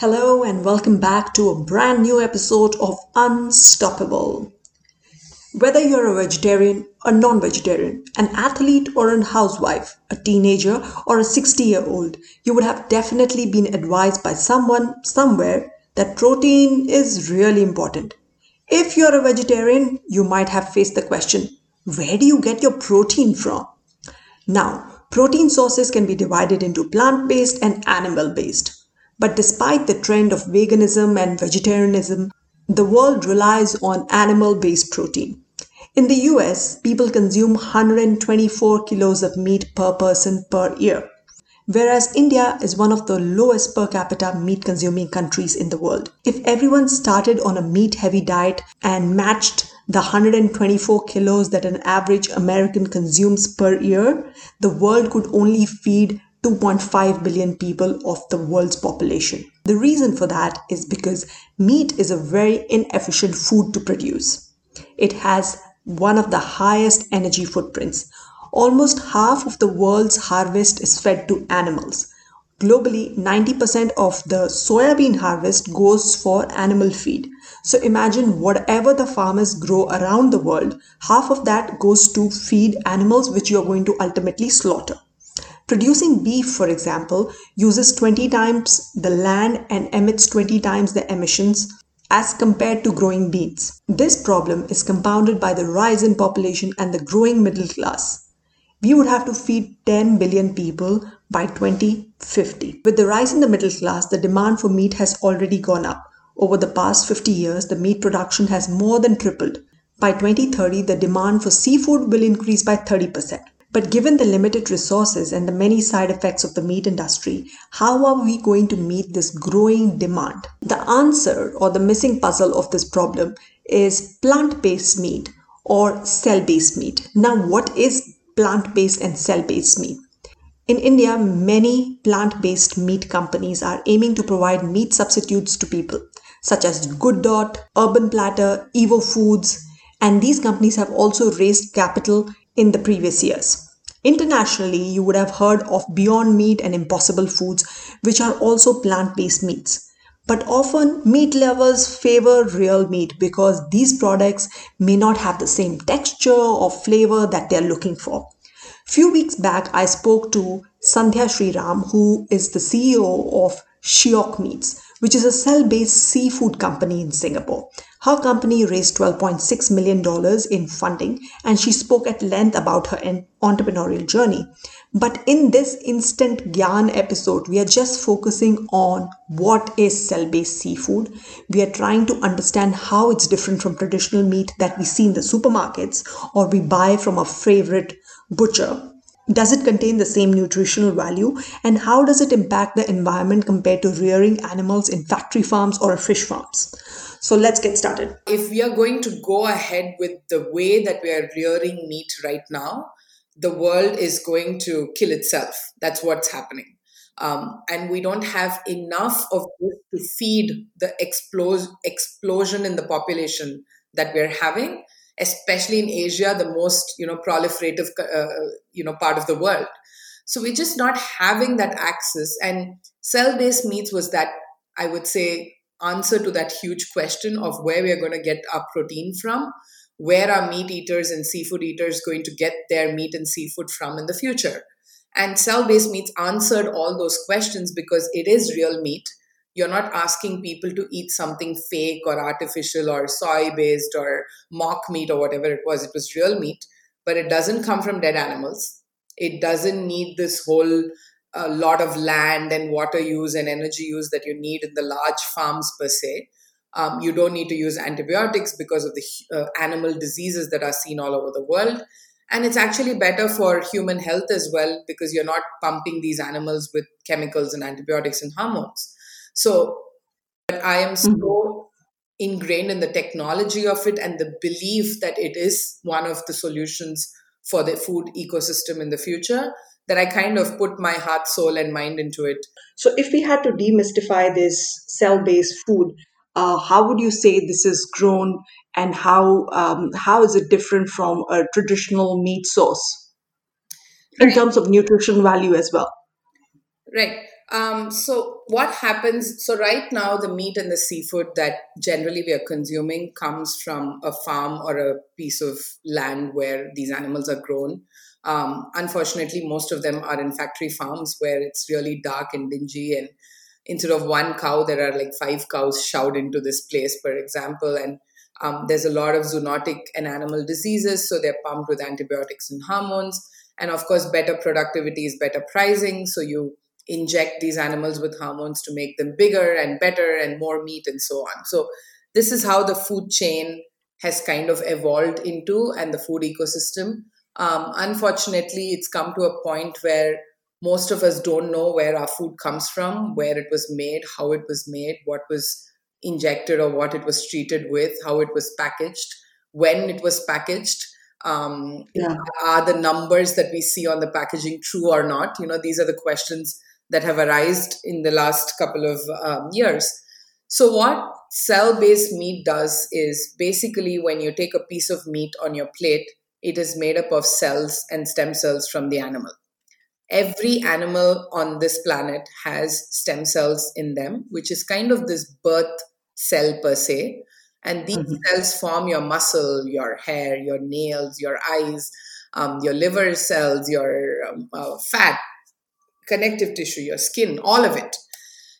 Hello, and welcome back to a brand new episode of Unstoppable. Whether you're a vegetarian a non vegetarian, an athlete or a housewife, a teenager or a 60 year old, you would have definitely been advised by someone somewhere that protein is really important. If you're a vegetarian, you might have faced the question where do you get your protein from? Now, protein sources can be divided into plant based and animal based. But despite the trend of veganism and vegetarianism, the world relies on animal based protein. In the US, people consume 124 kilos of meat per person per year, whereas India is one of the lowest per capita meat consuming countries in the world. If everyone started on a meat heavy diet and matched the 124 kilos that an average American consumes per year, the world could only feed 2.5 billion people of the world's population. The reason for that is because meat is a very inefficient food to produce. It has one of the highest energy footprints. Almost half of the world's harvest is fed to animals. Globally, 90% of the soybean harvest goes for animal feed. So imagine whatever the farmers grow around the world, half of that goes to feed animals which you are going to ultimately slaughter. Producing beef, for example, uses 20 times the land and emits 20 times the emissions as compared to growing beans. This problem is compounded by the rise in population and the growing middle class. We would have to feed 10 billion people by 2050. With the rise in the middle class, the demand for meat has already gone up. Over the past 50 years, the meat production has more than tripled. By 2030, the demand for seafood will increase by 30%. But given the limited resources and the many side effects of the meat industry, how are we going to meet this growing demand? The answer or the missing puzzle of this problem is plant based meat or cell based meat. Now, what is plant based and cell based meat? In India, many plant based meat companies are aiming to provide meat substitutes to people, such as Good Dot, Urban Platter, Evo Foods, and these companies have also raised capital in the previous years. Internationally, you would have heard of Beyond Meat and Impossible Foods, which are also plant based meats. But often, meat lovers favor real meat because these products may not have the same texture or flavor that they're looking for. Few weeks back, I spoke to Sandhya Sriram, who is the CEO of Shiok Meats, which is a cell based seafood company in Singapore. Her company raised $12.6 million in funding, and she spoke at length about her entrepreneurial journey. But in this instant Gyan episode, we are just focusing on what is cell based seafood. We are trying to understand how it's different from traditional meat that we see in the supermarkets or we buy from a favorite butcher. Does it contain the same nutritional value? And how does it impact the environment compared to rearing animals in factory farms or fish farms? So let's get started. If we are going to go ahead with the way that we are rearing meat right now, the world is going to kill itself. That's what's happening. Um, and we don't have enough of this to feed the explos- explosion in the population that we're having, especially in Asia, the most you know proliferative uh, you know part of the world. So we're just not having that access. And cell-based meats was that I would say answer to that huge question of where we are going to get our protein from where are meat eaters and seafood eaters going to get their meat and seafood from in the future and cell-based meats answered all those questions because it is real meat you're not asking people to eat something fake or artificial or soy based or mock meat or whatever it was it was real meat but it doesn't come from dead animals it doesn't need this whole a lot of land and water use and energy use that you need in the large farms per se. Um, you don't need to use antibiotics because of the uh, animal diseases that are seen all over the world. And it's actually better for human health as well because you're not pumping these animals with chemicals and antibiotics and hormones. So, but I am so mm-hmm. ingrained in the technology of it and the belief that it is one of the solutions for the food ecosystem in the future that I kind of put my heart, soul, and mind into it. So, if we had to demystify this cell based food, uh, how would you say this is grown and how, um, how is it different from a traditional meat source in right. terms of nutrition value as well? Right. Um, so what happens? So right now, the meat and the seafood that generally we are consuming comes from a farm or a piece of land where these animals are grown. Um, unfortunately, most of them are in factory farms where it's really dark and dingy, and instead of one cow, there are like five cows shoved into this place, for example, and um, there's a lot of zoonotic and animal diseases, so they're pumped with antibiotics and hormones. And of course, better productivity is better pricing, so you inject these animals with hormones to make them bigger and better and more meat and so on. So, this is how the food chain has kind of evolved into and the food ecosystem. Um, unfortunately, it's come to a point where most of us don't know where our food comes from, where it was made, how it was made, what was injected or what it was treated with, how it was packaged, when it was packaged. Um, yeah. Are the numbers that we see on the packaging true or not? You know, these are the questions that have arisen in the last couple of um, years. So, what cell based meat does is basically when you take a piece of meat on your plate, it is made up of cells and stem cells from the animal. Every animal on this planet has stem cells in them, which is kind of this birth cell per se. And these mm-hmm. cells form your muscle, your hair, your nails, your eyes, um, your liver cells, your um, uh, fat, connective tissue, your skin, all of it.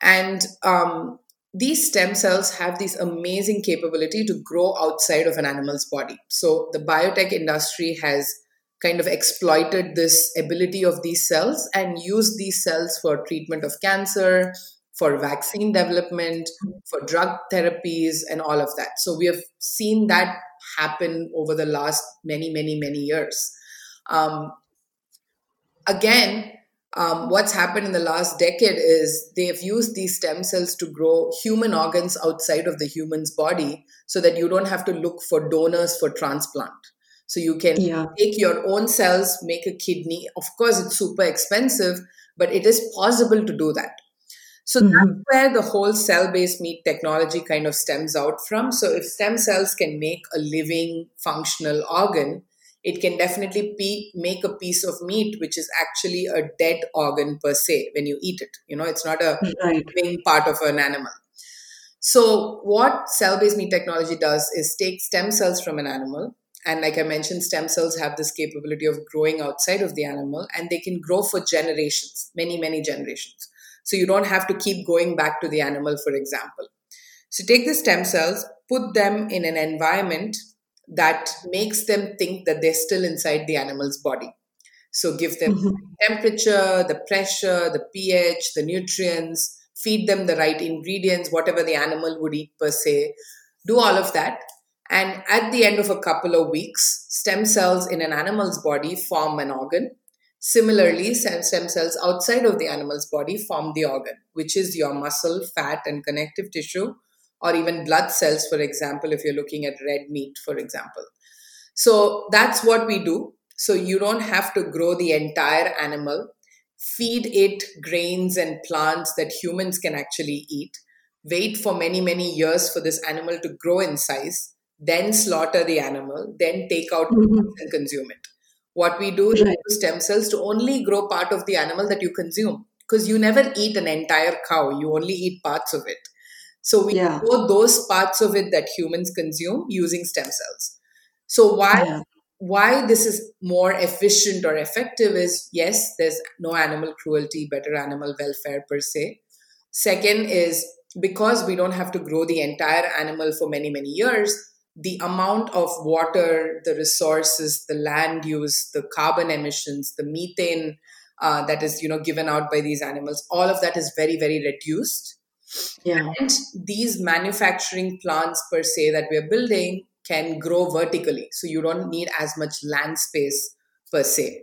And um, these stem cells have this amazing capability to grow outside of an animal's body. So the biotech industry has kind of exploited this ability of these cells and used these cells for treatment of cancer, for vaccine development, for drug therapies, and all of that. So we have seen that happen over the last many, many, many years. Um, again, um, what's happened in the last decade is they've used these stem cells to grow human organs outside of the human's body so that you don't have to look for donors for transplant. So you can yeah. take your own cells, make a kidney. Of course, it's super expensive, but it is possible to do that. So mm-hmm. that's where the whole cell based meat technology kind of stems out from. So if stem cells can make a living, functional organ, it can definitely be, make a piece of meat which is actually a dead organ per se when you eat it. You know, it's not a right. living part of an animal. So, what cell based meat technology does is take stem cells from an animal. And like I mentioned, stem cells have this capability of growing outside of the animal and they can grow for generations, many, many generations. So, you don't have to keep going back to the animal, for example. So, take the stem cells, put them in an environment that makes them think that they're still inside the animal's body. So give them mm-hmm. temperature, the pressure, the pH, the nutrients, feed them the right ingredients, whatever the animal would eat per se. Do all of that. And at the end of a couple of weeks, stem cells in an animal's body form an organ. Similarly, stem cells outside of the animal's body form the organ, which is your muscle, fat, and connective tissue, or even blood cells, for example, if you're looking at red meat, for example. So that's what we do. So you don't have to grow the entire animal, feed it grains and plants that humans can actually eat, wait for many, many years for this animal to grow in size, then slaughter the animal, then take out mm-hmm. and consume it. What we do is use stem cells to only grow part of the animal that you consume because you never eat an entire cow, you only eat parts of it. So we yeah. grow those parts of it that humans consume using stem cells. So why yeah. why this is more efficient or effective is yes, there's no animal cruelty, better animal welfare per se. Second is because we don't have to grow the entire animal for many many years, the amount of water, the resources, the land use, the carbon emissions, the methane uh, that is you know given out by these animals, all of that is very very reduced yeah. And these manufacturing plants per se that we're building can grow vertically. So you don't need as much land space per se.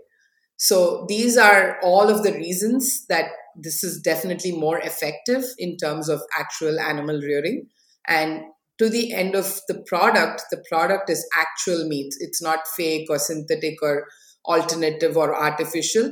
So these are all of the reasons that this is definitely more effective in terms of actual animal rearing. And to the end of the product, the product is actual meat. It's not fake or synthetic or alternative or artificial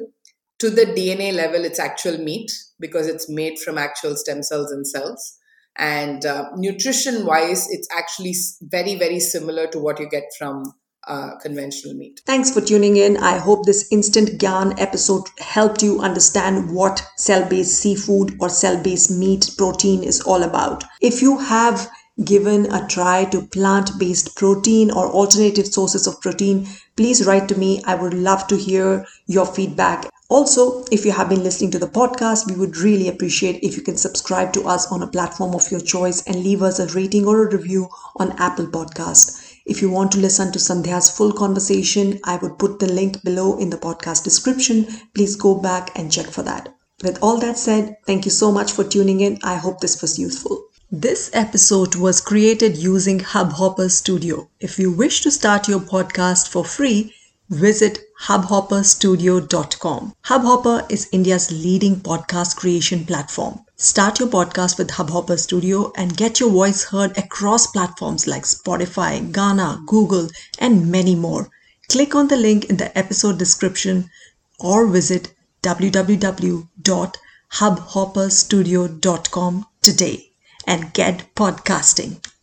to the DNA level, it's actual meat because it's made from actual stem cells and cells. And uh, nutrition wise, it's actually very, very similar to what you get from uh, conventional meat. Thanks for tuning in. I hope this instant Gyan episode helped you understand what cell based seafood or cell based meat protein is all about. If you have given a try to plant based protein or alternative sources of protein, please write to me. I would love to hear your feedback. Also, if you have been listening to the podcast, we would really appreciate if you can subscribe to us on a platform of your choice and leave us a rating or a review on Apple Podcast. If you want to listen to Sandhya's full conversation, I would put the link below in the podcast description. Please go back and check for that. With all that said, thank you so much for tuning in. I hope this was useful. This episode was created using Hubhopper Studio. If you wish to start your podcast for free, visit hubhopperstudio.com. Hubhopper is India's leading podcast creation platform. Start your podcast with Hubhopper Studio and get your voice heard across platforms like Spotify, Gaana, Google, and many more. Click on the link in the episode description or visit www.hubhopperstudio.com today and get podcasting.